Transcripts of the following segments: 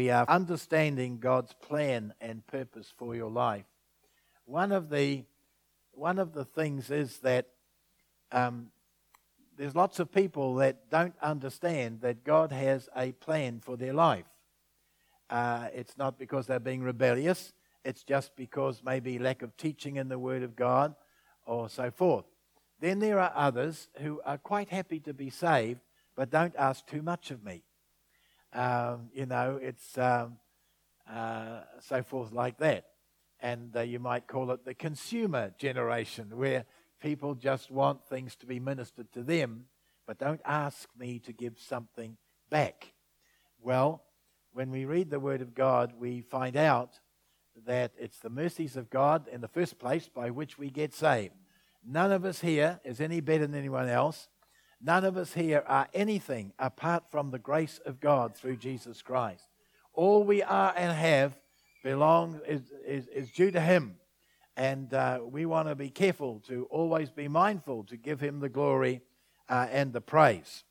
we are understanding God's plan and purpose for your life. One of the, one of the things is that um, there's lots of people that don't understand that God has a plan for their life. Uh, it's not because they're being rebellious, it's just because maybe lack of teaching in the Word of God or so forth. Then there are others who are quite happy to be saved, but don't ask too much of me. Um, you know, it's um, uh, so forth like that. And uh, you might call it the consumer generation, where people just want things to be ministered to them, but don't ask me to give something back. Well, when we read the Word of God, we find out that it's the mercies of God in the first place by which we get saved. None of us here is any better than anyone else. None of us here are anything apart from the grace of God through Jesus Christ. All we are and have belongs is, is, is due to Him. And uh, we want to be careful to always be mindful to give Him the glory uh, and the praise.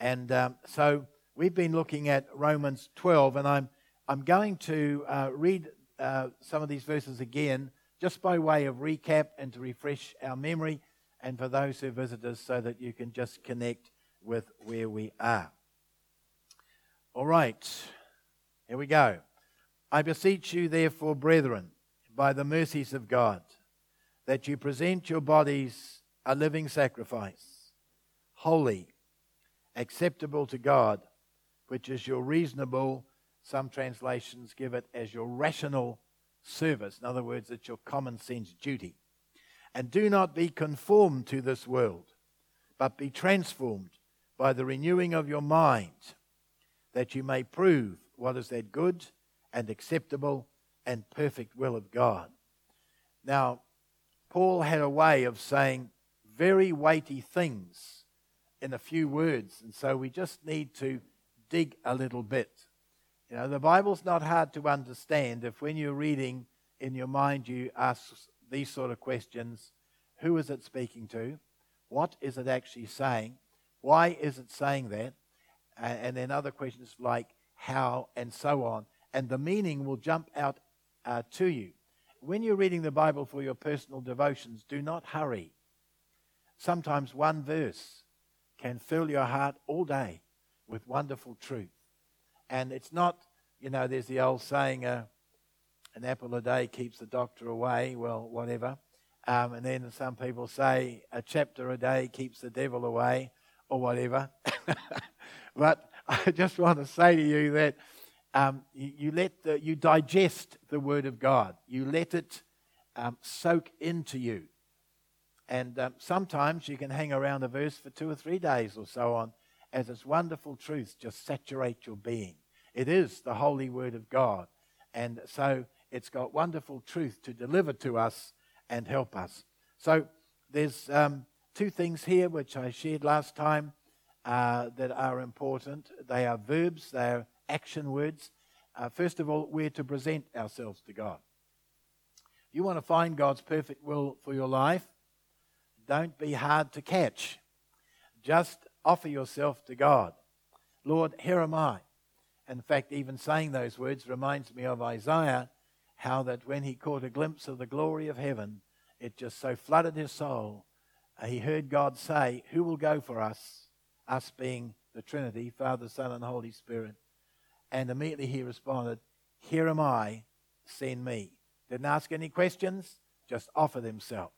And um, so we've been looking at Romans 12, and I'm, I'm going to uh, read uh, some of these verses again just by way of recap and to refresh our memory, and for those who visit us so that you can just connect with where we are. All right, here we go. I beseech you, therefore, brethren, by the mercies of God, that you present your bodies a living sacrifice, holy, acceptable to God, which is your reasonable, some translations give it as your rational service. In other words, it's your common sense duty. And do not be conformed to this world, but be transformed by the renewing of your mind, that you may prove what is that good and acceptable and perfect will of God. Now, Paul had a way of saying very weighty things in a few words, and so we just need to dig a little bit. You know, the Bible's not hard to understand if when you're reading in your mind you ask these sort of questions who is it speaking to? What is it actually saying? Why is it saying that? And then other questions like how and so on. And the meaning will jump out uh, to you. When you're reading the Bible for your personal devotions, do not hurry. Sometimes one verse can fill your heart all day with wonderful truth. And it's not, you know, there's the old saying, uh, an apple a day keeps the doctor away. Well, whatever. Um, and then some people say a chapter a day keeps the devil away, or whatever. but I just want to say to you that um, you, you, let the, you digest the word of God. You let it um, soak into you. And um, sometimes you can hang around a verse for two or three days or so on as its wonderful truths just saturate your being. It is the holy word of God. And so it's got wonderful truth to deliver to us and help us. So there's um, two things here which I shared last time uh, that are important. They are verbs, they are action words. Uh, first of all, we're to present ourselves to God. You want to find God's perfect will for your life? Don't be hard to catch. Just offer yourself to God. Lord, here am I. In fact, even saying those words reminds me of Isaiah, how that when he caught a glimpse of the glory of heaven, it just so flooded his soul. Uh, he heard God say, Who will go for us? Us being the Trinity, Father, Son, and Holy Spirit. And immediately he responded, Here am I, send me. Didn't ask any questions, just offered himself.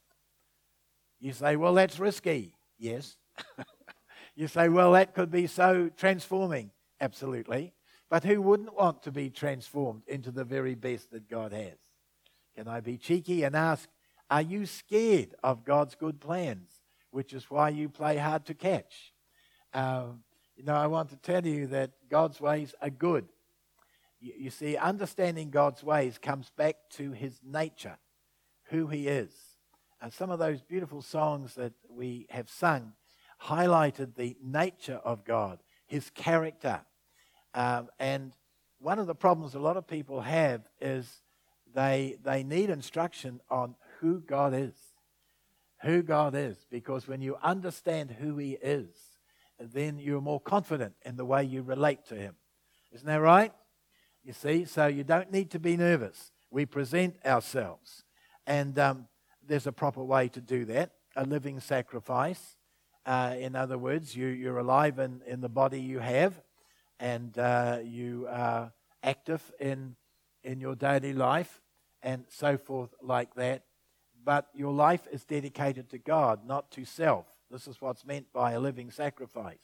You say, Well, that's risky. Yes. you say, Well, that could be so transforming. Absolutely. But who wouldn't want to be transformed into the very best that God has? Can I be cheeky and ask, are you scared of God's good plans, which is why you play hard to catch? Um, you know, I want to tell you that God's ways are good. You, you see, understanding God's ways comes back to his nature, who he is. And some of those beautiful songs that we have sung highlighted the nature of God, his character, um, and one of the problems a lot of people have is they, they need instruction on who God is. Who God is. Because when you understand who He is, then you're more confident in the way you relate to Him. Isn't that right? You see, so you don't need to be nervous. We present ourselves. And um, there's a proper way to do that a living sacrifice. Uh, in other words, you, you're alive in, in the body you have, and uh, you are active in, in your daily life, and so forth, like that. But your life is dedicated to God, not to self. This is what's meant by a living sacrifice.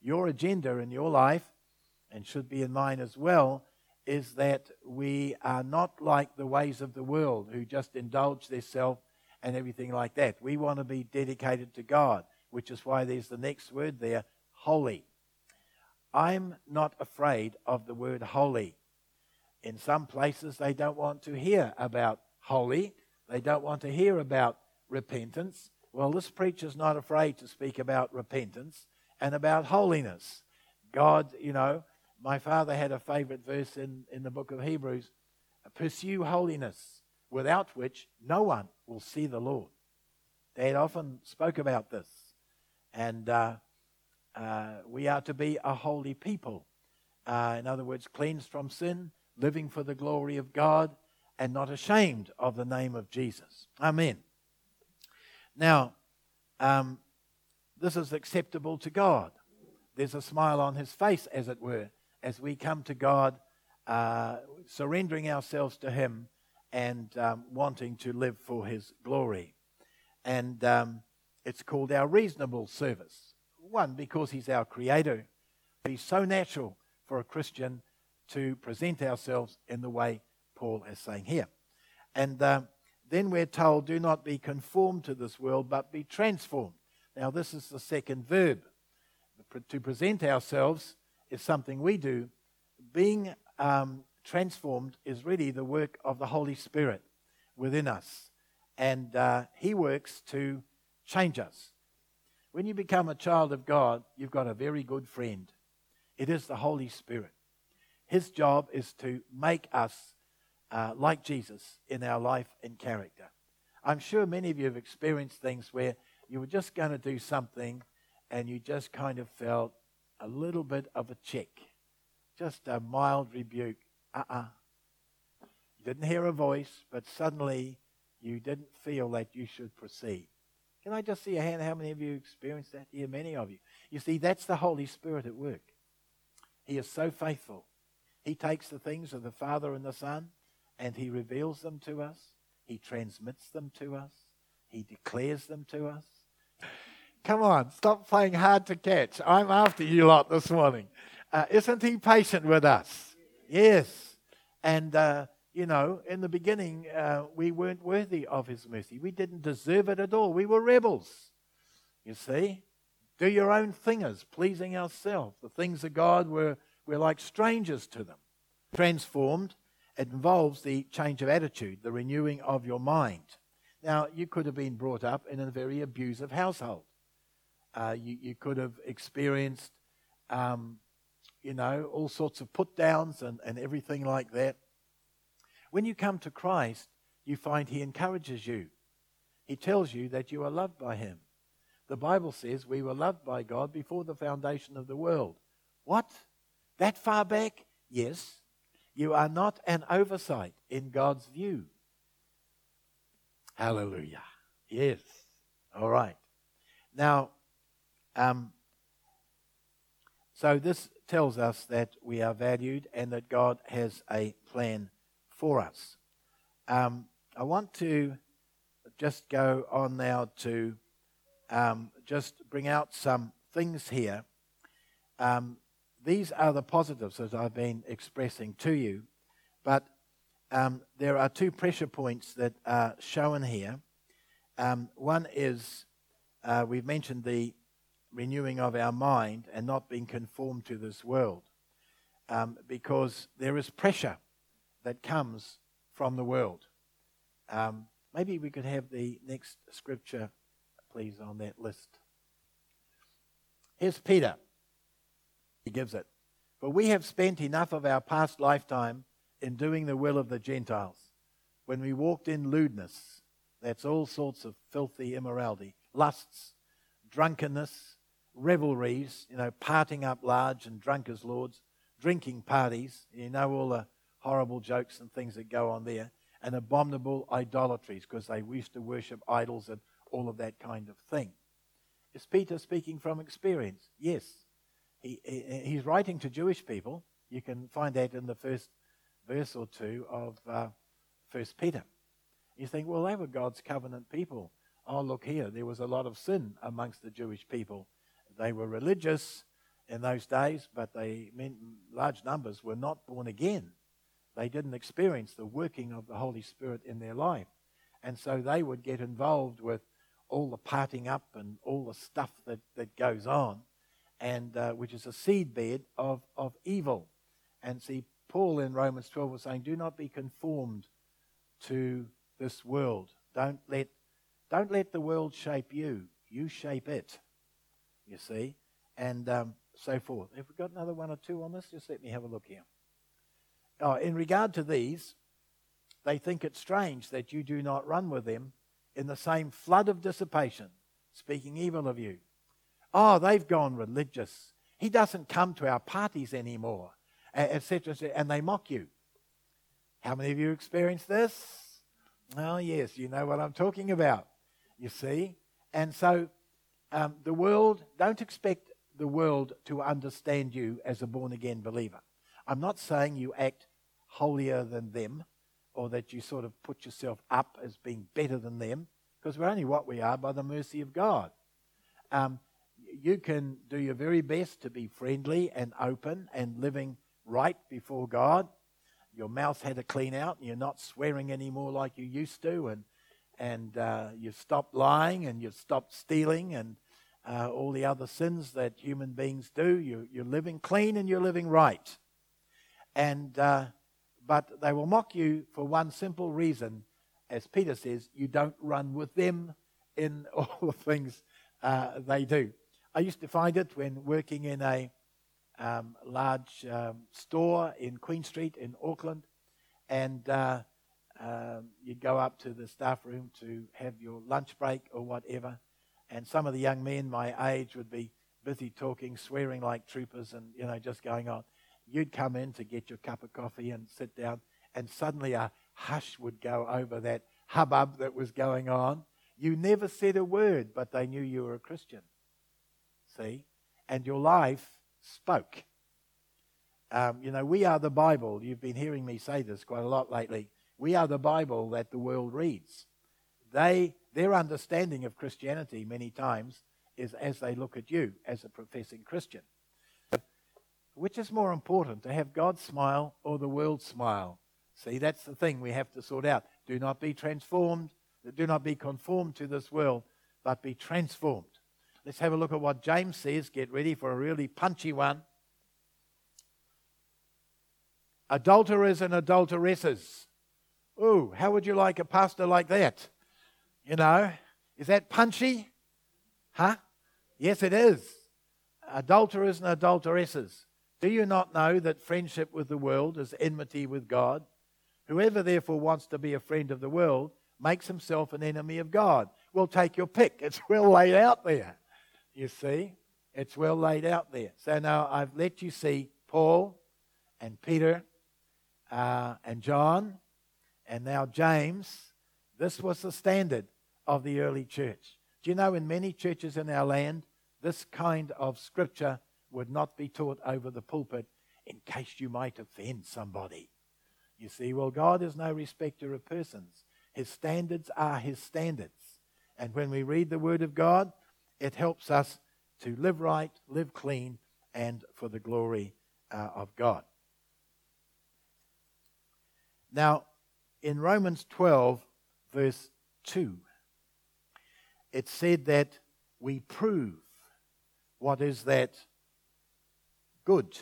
Your agenda in your life, and should be in mine as well, is that we are not like the ways of the world who just indulge their self and everything like that. We want to be dedicated to God, which is why there's the next word there holy. I'm not afraid of the word holy. In some places, they don't want to hear about holy, they don't want to hear about repentance. Well, this preacher's not afraid to speak about repentance and about holiness. God, you know, my father had a favorite verse in, in the book of Hebrews pursue holiness, without which no one will see the Lord. They often spoke about this. And uh, uh, we are to be a holy people. Uh, in other words, cleansed from sin, living for the glory of God, and not ashamed of the name of Jesus. Amen. Now, um, this is acceptable to God. There's a smile on his face, as it were, as we come to God, uh, surrendering ourselves to Him and um, wanting to live for His glory. And um, it's called our reasonable service. One, because He's our Creator. It is so natural for a Christian to present ourselves in the way Paul is saying here. And um, then we're told, do not be conformed to this world, but be transformed. Now, this is the second verb. To present ourselves is something we do. Being um, transformed is really the work of the Holy Spirit within us. And uh, He works to change us. When you become a child of God, you've got a very good friend. It is the Holy Spirit. His job is to make us uh, like Jesus in our life and character. I'm sure many of you have experienced things where you were just going to do something and you just kind of felt a little bit of a check, just a mild rebuke. Uh uh-uh. uh You didn't hear a voice, but suddenly you didn't feel that you should proceed. Can I just see a hand? How many of you experienced that? Yeah, many of you. You see, that's the Holy Spirit at work. He is so faithful. He takes the things of the Father and the Son and He reveals them to us. He transmits them to us. He declares them to us. Come on, stop playing hard to catch. I'm after you lot this morning. Uh, isn't he patient with us? Yes. And, uh, you know, in the beginning, uh, we weren't worthy of his mercy. We didn't deserve it at all. We were rebels. You see? Do your own thingers, pleasing ourselves. The things of God were, were like strangers to them. Transformed, it involves the change of attitude, the renewing of your mind. Now, you could have been brought up in a very abusive household. Uh, you, you could have experienced, um, you know, all sorts of put downs and, and everything like that. When you come to Christ, you find He encourages you. He tells you that you are loved by Him. The Bible says we were loved by God before the foundation of the world. What? That far back? Yes. You are not an oversight in God's view. Hallelujah. Yes. All right. Now, um, so this tells us that we are valued and that God has a plan for us. Um, I want to just go on now to um, just bring out some things here. Um, these are the positives that I've been expressing to you, but um, there are two pressure points that are shown here. Um, one is uh, we've mentioned the renewing of our mind and not being conformed to this world. Um, because there is pressure that comes from the world. Um, maybe we could have the next scripture, please, on that list. Here's Peter. He gives it. For we have spent enough of our past lifetime in doing the will of the Gentiles. When we walked in lewdness, that's all sorts of filthy immorality, lusts, drunkenness, revelries, you know, parting up large and drunk as lords, drinking parties. You know all the horrible jokes and things that go on there, and abominable idolatries because they used to worship idols and all of that kind of thing. Is Peter speaking from experience? Yes. He, he, he's writing to Jewish people. You can find that in the first verse or two of uh, First Peter. You think, well, they were God's covenant people. Oh, look here, there was a lot of sin amongst the Jewish people. They were religious in those days, but they meant large numbers were not born again. They didn't experience the working of the Holy Spirit in their life. And so they would get involved with all the parting up and all the stuff that, that goes on, and uh, which is a seedbed of, of evil. And see, Paul in Romans 12 was saying, Do not be conformed to this world. Don't let, don't let the world shape you. You shape it, you see, and um, so forth. Have we got another one or two on this? Just let me have a look here. Oh, in regard to these, they think it strange that you do not run with them in the same flood of dissipation, speaking evil of you. Oh, they've gone religious. He doesn't come to our parties anymore, etc. Et and they mock you. How many of you experienced this? Oh, yes, you know what I'm talking about. You see? And so um, the world, don't expect the world to understand you as a born again believer. I'm not saying you act holier than them or that you sort of put yourself up as being better than them, because we're only what we are by the mercy of God. Um, you can do your very best to be friendly and open and living right before God. Your mouth had to clean out, and you're not swearing anymore like you used to, and and uh, you've stopped lying, and you've stopped stealing, and uh, all the other sins that human beings do. You, you're living clean and you're living right. And uh, but they will mock you for one simple reason, as Peter says, you don't run with them in all the things uh, they do. I used to find it when working in a um, large um, store in Queen Street in Auckland, and uh, um, you'd go up to the staff room to have your lunch break or whatever, and some of the young men my age would be busy talking, swearing like troopers, and you know just going on you'd come in to get your cup of coffee and sit down, and suddenly a hush would go over that hubbub that was going on. You never said a word, but they knew you were a Christian. See? And your life spoke. Um, you know, we are the Bible. You've been hearing me say this quite a lot lately. We are the Bible that the world reads. They, their understanding of Christianity many times is as they look at you as a professing Christian. Which is more important, to have God smile or the world smile? See, that's the thing we have to sort out. Do not be transformed, do not be conformed to this world, but be transformed. Let's have a look at what James says. Get ready for a really punchy one. Adulterers and adulteresses. Ooh, how would you like a pastor like that? You know, is that punchy? Huh? Yes, it is. Adulterers and adulteresses. Do you not know that friendship with the world is enmity with God? Whoever therefore wants to be a friend of the world makes himself an enemy of God. Well, take your pick. It's well laid out there. You see? It's well laid out there. So now I've let you see Paul and Peter uh, and John and now James. This was the standard of the early church. Do you know in many churches in our land, this kind of scripture would not be taught over the pulpit in case you might offend somebody. You see, well, God is no respecter of persons. His standards are His standards. And when we read the Word of God, it helps us to live right, live clean, and for the glory uh, of God. Now, in Romans 12, verse 2, it said that we prove what is that good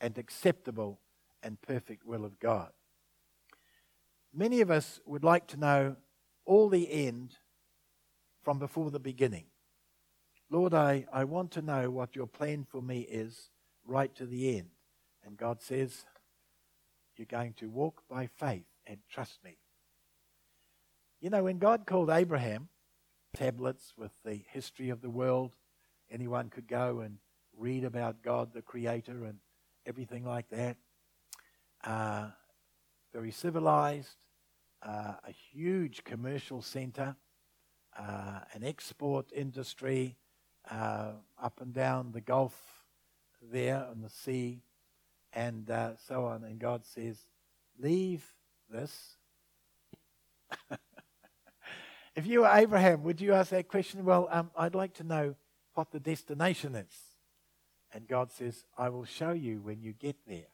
and acceptable and perfect will of God. Many of us would like to know all the end from before the beginning. Lord, I, I want to know what your plan for me is right to the end. And God says, You're going to walk by faith and trust me. You know, when God called Abraham, tablets with the history of the world, anyone could go and read about God the Creator and, everything like that. Uh, very civilized, uh, a huge commercial center, uh, an export industry uh, up and down the Gulf there on the sea, and uh, so on. And God says, Leave this. if you were Abraham, would you ask that question? Well, um, I'd like to know what the destination is. And God says, I will show you when you get there.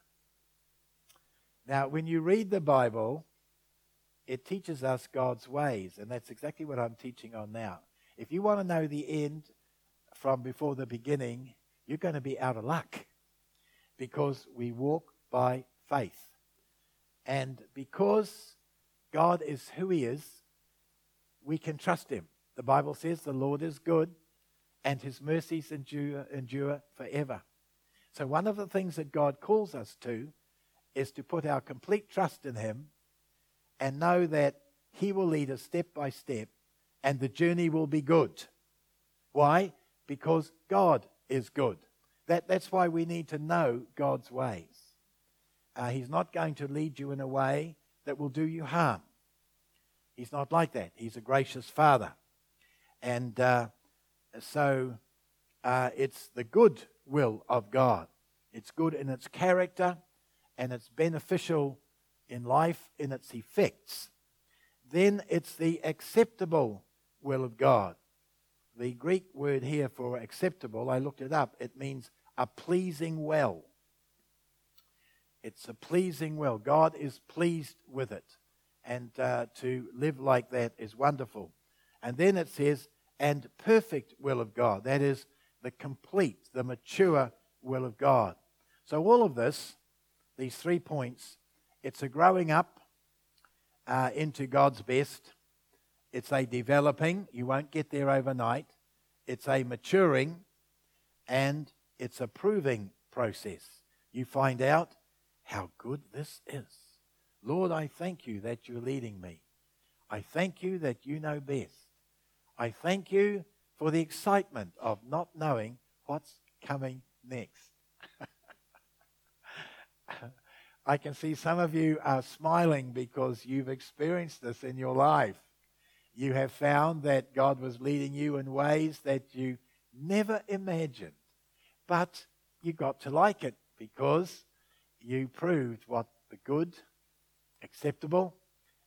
Now, when you read the Bible, it teaches us God's ways, and that's exactly what I'm teaching on now. If you want to know the end from before the beginning, you're going to be out of luck because we walk by faith. And because God is who He is, we can trust Him. The Bible says the Lord is good and His mercies endure, endure forever. So, one of the things that God calls us to is to put our complete trust in Him and know that He will lead us step by step and the journey will be good. Why? Because God is good. That, that's why we need to know God's ways. Uh, he's not going to lead you in a way that will do you harm. He's not like that. He's a gracious Father. And uh, so uh, it's the good will of God. It's good in its character, and it's beneficial in life in its effects, then it's the acceptable will of God. The Greek word here for acceptable, I looked it up, it means a pleasing well. It's a pleasing will. God is pleased with it. And uh, to live like that is wonderful. And then it says, and perfect will of God. That is the complete, the mature will of God. So, all of this, these three points, it's a growing up uh, into God's best. It's a developing. You won't get there overnight. It's a maturing. And it's a proving process. You find out how good this is. Lord, I thank you that you're leading me. I thank you that you know best. I thank you for the excitement of not knowing what's coming next. I can see some of you are smiling because you've experienced this in your life. You have found that God was leading you in ways that you never imagined. But you got to like it because you proved what the good, acceptable,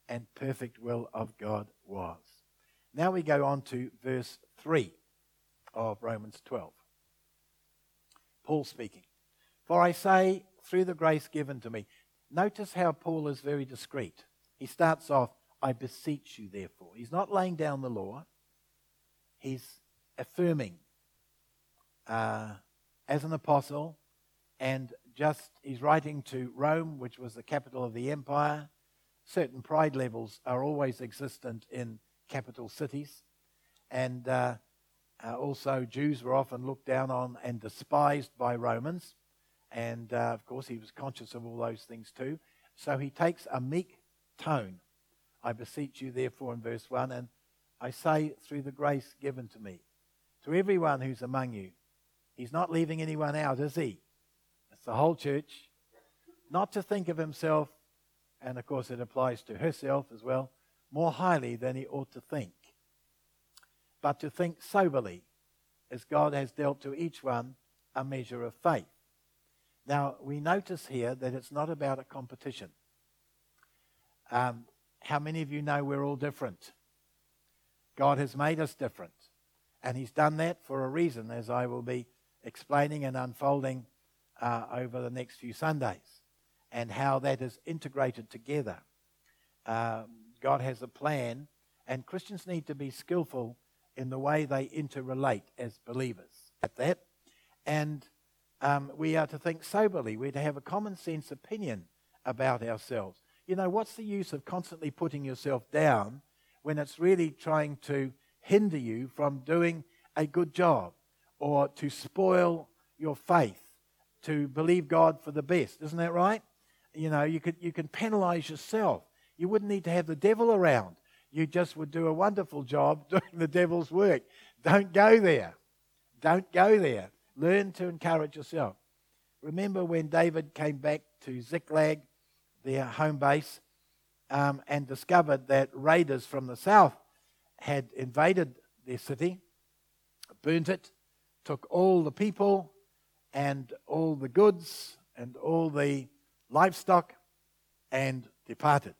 and perfect will of God was. Now we go on to verse 3 of Romans 12. Paul speaking. For I say, through the grace given to me. Notice how Paul is very discreet. He starts off, I beseech you, therefore. He's not laying down the law, he's affirming uh, as an apostle, and just he's writing to Rome, which was the capital of the empire. Certain pride levels are always existent in capital cities, and uh, uh, also Jews were often looked down on and despised by Romans. And uh, of course, he was conscious of all those things too. So he takes a meek tone. I beseech you, therefore, in verse 1, and I say, through the grace given to me, to everyone who's among you, he's not leaving anyone out, is he? It's the whole church. Not to think of himself, and of course it applies to herself as well, more highly than he ought to think, but to think soberly, as God has dealt to each one a measure of faith. Now, we notice here that it's not about a competition. Um, how many of you know we're all different? God has made us different. And He's done that for a reason, as I will be explaining and unfolding uh, over the next few Sundays, and how that is integrated together. Um, God has a plan, and Christians need to be skillful in the way they interrelate as believers at that. And um, we are to think soberly. We're to have a common sense opinion about ourselves. You know, what's the use of constantly putting yourself down when it's really trying to hinder you from doing a good job or to spoil your faith, to believe God for the best? Isn't that right? You know, you, could, you can penalize yourself. You wouldn't need to have the devil around. You just would do a wonderful job doing the devil's work. Don't go there. Don't go there. Learn to encourage yourself. remember when David came back to Ziklag, their home base, um, and discovered that raiders from the south had invaded their city, burnt it, took all the people and all the goods and all the livestock and departed.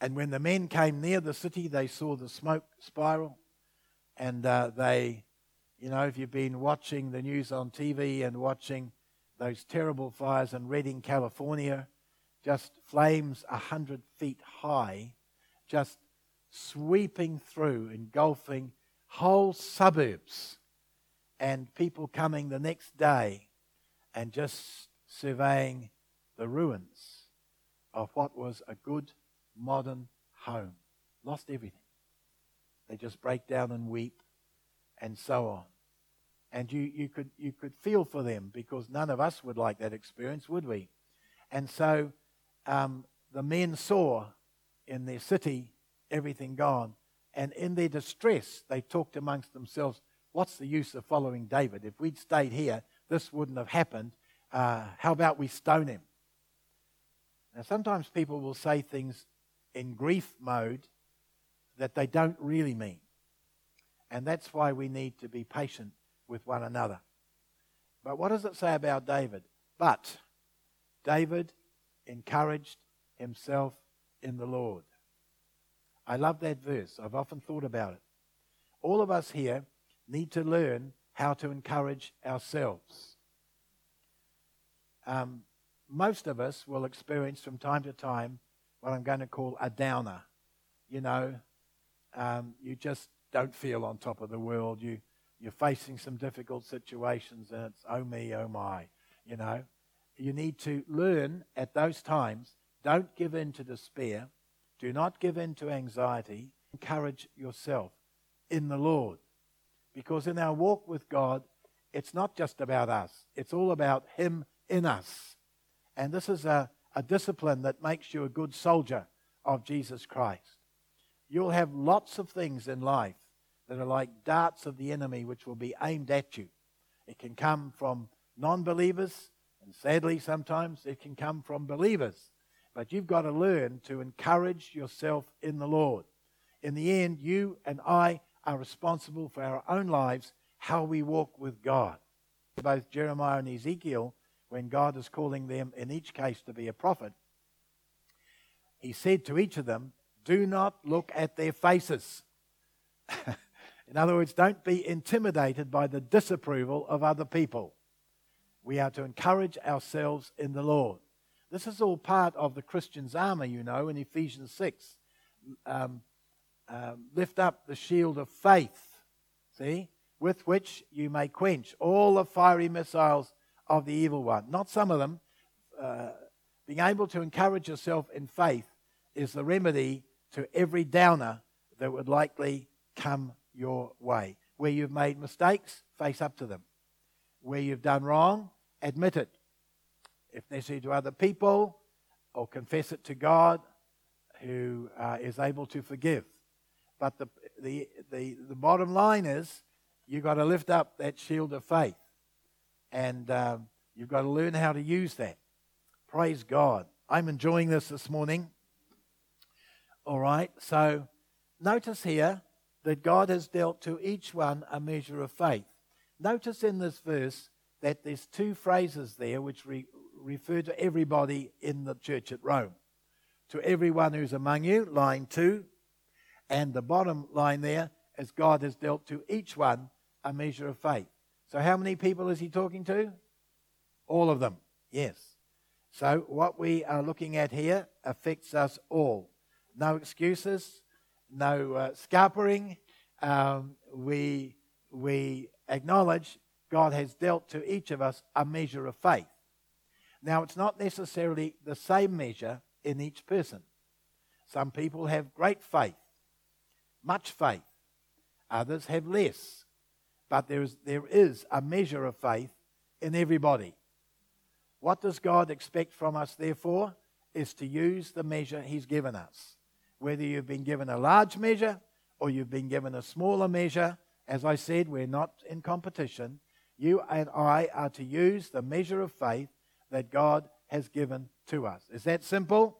And when the men came near the city, they saw the smoke spiral. And uh, they, you know, if you've been watching the news on TV and watching those terrible fires in Redding, California, just flames a hundred feet high, just sweeping through, engulfing whole suburbs, and people coming the next day and just surveying the ruins of what was a good modern home. Lost everything. They just break down and weep and so on. And you, you, could, you could feel for them because none of us would like that experience, would we? And so um, the men saw in their city everything gone. And in their distress, they talked amongst themselves, What's the use of following David? If we'd stayed here, this wouldn't have happened. Uh, how about we stone him? Now, sometimes people will say things in grief mode that they don't really mean. And that's why we need to be patient with one another. But what does it say about David? But David encouraged himself in the Lord. I love that verse. I've often thought about it. All of us here need to learn how to encourage ourselves. Um, most of us will experience from time to time what I'm going to call a downer. You know, um, you just don't feel on top of the world. You, you're facing some difficult situations, and it's oh me, oh my. You know, you need to learn at those times don't give in to despair, do not give in to anxiety. Encourage yourself in the Lord. Because in our walk with God, it's not just about us, it's all about Him in us. And this is a, a discipline that makes you a good soldier of Jesus Christ. You'll have lots of things in life that are like darts of the enemy which will be aimed at you. It can come from non believers, and sadly, sometimes it can come from believers. But you've got to learn to encourage yourself in the Lord. In the end, you and I are responsible for our own lives, how we walk with God. Both Jeremiah and Ezekiel, when God is calling them in each case to be a prophet, he said to each of them, Do not look at their faces. in other words, don't be intimidated by the disapproval of other people. We are to encourage ourselves in the Lord. This is all part of the Christian's armor, you know, in Ephesians 6. Um, um, lift up the shield of faith, see, with which you may quench all the fiery missiles of the evil one. Not some of them. Uh, being able to encourage yourself in faith is the remedy to every downer that would likely come your way. Where you've made mistakes, face up to them. Where you've done wrong, admit it. If necessary to other people, or confess it to God, who uh, is able to forgive. But the, the, the, the bottom line is you've got to lift up that shield of faith. And um, you've got to learn how to use that. Praise God. I'm enjoying this this morning. All right, so notice here that God has dealt to each one a measure of faith. Notice in this verse that there's two phrases there which re- refer to everybody in the church at Rome. To everyone who's among you, line two. And the bottom line there is God has dealt to each one a measure of faith. So, how many people is he talking to? All of them, yes. So, what we are looking at here affects us all. No excuses, no uh, scarpering. Um, we, we acknowledge God has dealt to each of us a measure of faith. Now, it's not necessarily the same measure in each person. Some people have great faith, much faith. Others have less. But there is, there is a measure of faith in everybody. What does God expect from us, therefore? Is to use the measure He's given us. Whether you've been given a large measure or you've been given a smaller measure, as I said, we're not in competition. You and I are to use the measure of faith that God has given to us. Is that simple?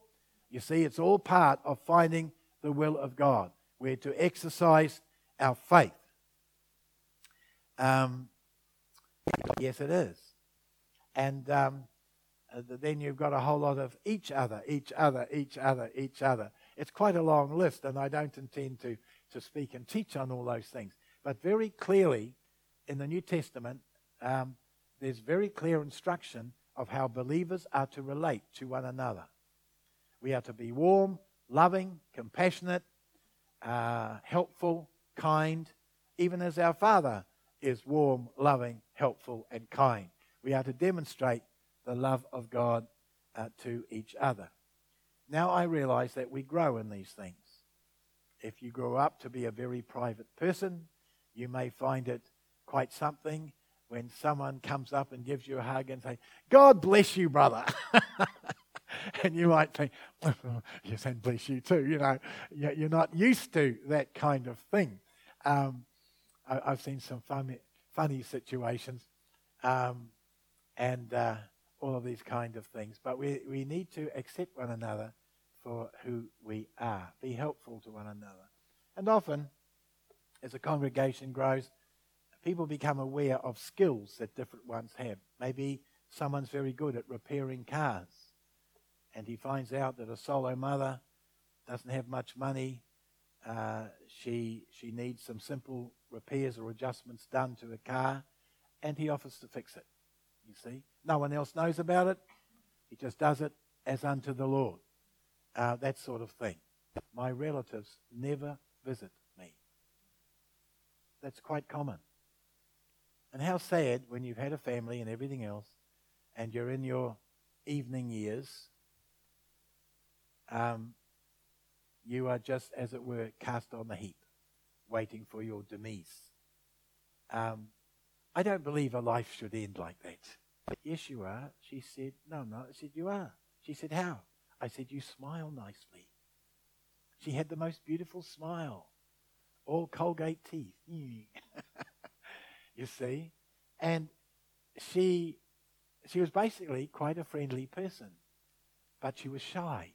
You see, it's all part of finding the will of God. We're to exercise our faith. Um, yes, it is. And um, uh, then you've got a whole lot of each other, each other, each other, each other. It's quite a long list, and I don't intend to, to speak and teach on all those things. But very clearly, in the New Testament, um, there's very clear instruction of how believers are to relate to one another. We are to be warm, loving, compassionate, uh, helpful, kind, even as our Father is warm, loving, helpful, and kind. We are to demonstrate the love of God uh, to each other. Now I realize that we grow in these things. If you grow up to be a very private person, you may find it quite something when someone comes up and gives you a hug and say, God bless you, brother. and you might think, yes, and bless you too. You know, you're not used to that kind of thing. Um, I, have seen some funny, funny situations um, and uh, all of these kind of things. But we, we need to accept one another for who we are, be helpful to one another. And often, as a congregation grows, people become aware of skills that different ones have. Maybe someone's very good at repairing cars, and he finds out that a solo mother doesn't have much money. Uh, she she needs some simple repairs or adjustments done to a car, and he offers to fix it. You see, no one else knows about it. He just does it as unto the Lord. Uh, that sort of thing. My relatives never visit me. That's quite common. And how sad when you've had a family and everything else, and you're in your evening years, um, you are just, as it were, cast on the heap, waiting for your demise. Um, I don't believe a life should end like that. But Yes, you are. She said, No, no. I said, You are. She said, How? I said, You smile nicely. She had the most beautiful smile, all Colgate teeth. you see. And she, she was basically quite a friendly person, but she was shy.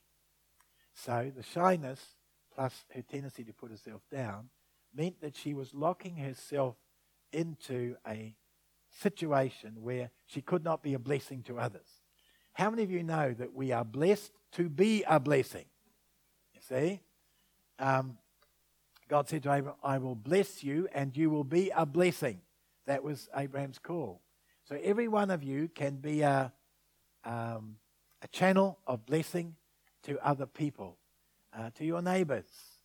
So the shyness plus her tendency to put herself down meant that she was locking herself into a situation where she could not be a blessing to others. How many of you know that we are blessed to be a blessing? You see? Um, God said to Abraham, I will bless you and you will be a blessing. That was Abraham's call. So every one of you can be a, um, a channel of blessing to other people, uh, to your neighbors.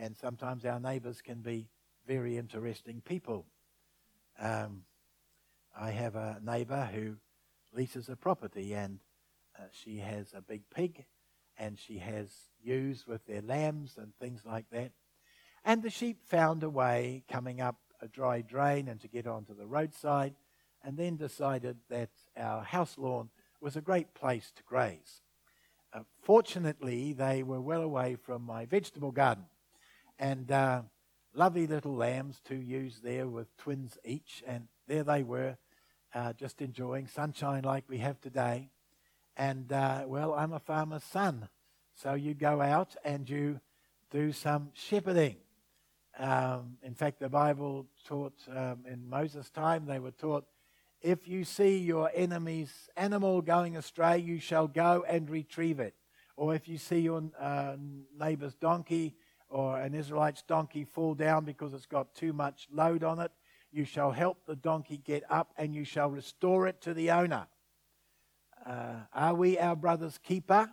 And sometimes our neighbors can be very interesting people. Um, I have a neighbor who leases a property and uh, she has a big pig and she has ewes with their lambs and things like that. And the sheep found a way coming up a dry drain and to get onto the roadside, and then decided that our house lawn was a great place to graze. Uh, fortunately, they were well away from my vegetable garden, and uh, lovely little lambs, two ewes there with twins each, and there they were, uh, just enjoying sunshine like we have today. And uh, well, I'm a farmer's son, so you go out and you do some shepherding. Um, in fact, the Bible taught um, in Moses' time, they were taught if you see your enemy's animal going astray, you shall go and retrieve it. Or if you see your uh, neighbor's donkey or an Israelite's donkey fall down because it's got too much load on it, you shall help the donkey get up and you shall restore it to the owner. Uh, are we our brother's keeper?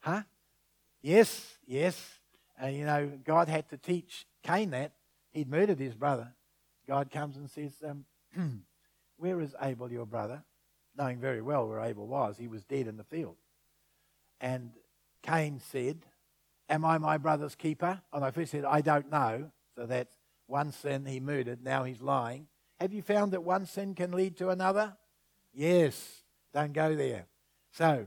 Huh? Yes, yes. And, you know, God had to teach Cain that. He'd murdered his brother. God comes and says, um, Where is Abel, your brother? Knowing very well where Abel was. He was dead in the field. And Cain said, Am I my brother's keeper? And I first said, I don't know. So that's one sin he murdered. Now he's lying. Have you found that one sin can lead to another? Yes. Don't go there. So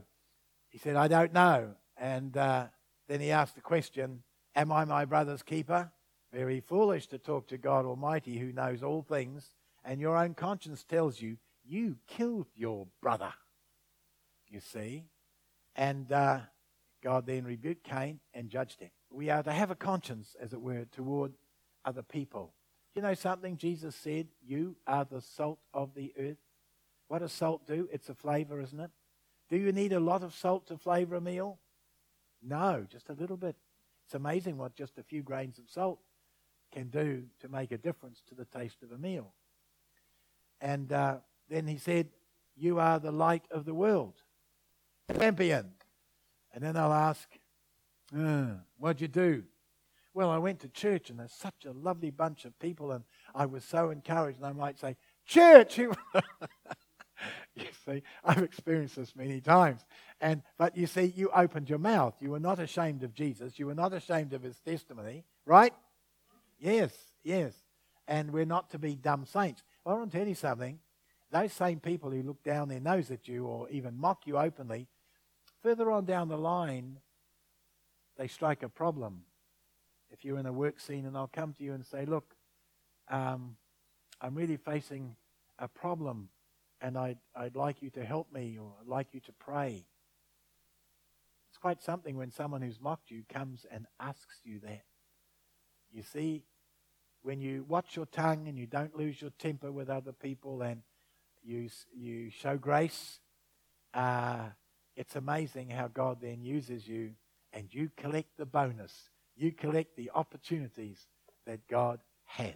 he said, I don't know. And uh, then he asked the question, Am I my brother's keeper? Very foolish to talk to God Almighty who knows all things and your own conscience tells you you killed your brother. You see? And uh, God then rebuked Cain and judged him. We are to have a conscience, as it were, toward other people. You know something? Jesus said, You are the salt of the earth. What does salt do? It's a flavor, isn't it? Do you need a lot of salt to flavor a meal? No, just a little bit. It's amazing what just a few grains of salt can do to make a difference to the taste of a meal. And uh, then he said, You are the light of the world. Champion. And then they'll ask, uh, What'd you do? Well, I went to church and there's such a lovely bunch of people and I was so encouraged. And I might say, Church! you see, I've experienced this many times. And but you see, you opened your mouth. You were not ashamed of Jesus. You were not ashamed of his testimony, right? Yes, yes. And we're not to be dumb saints. Well, I want to tell you something. Those same people who look down their nose at you or even mock you openly, further on down the line, they strike a problem. If you're in a work scene and I'll come to you and say, look, um, I'm really facing a problem and I'd, I'd like you to help me or I'd like you to pray. It's quite something when someone who's mocked you comes and asks you that. You see, when you watch your tongue and you don't lose your temper with other people and you, you show grace, uh, it's amazing how God then uses you and you collect the bonus. You collect the opportunities that God has.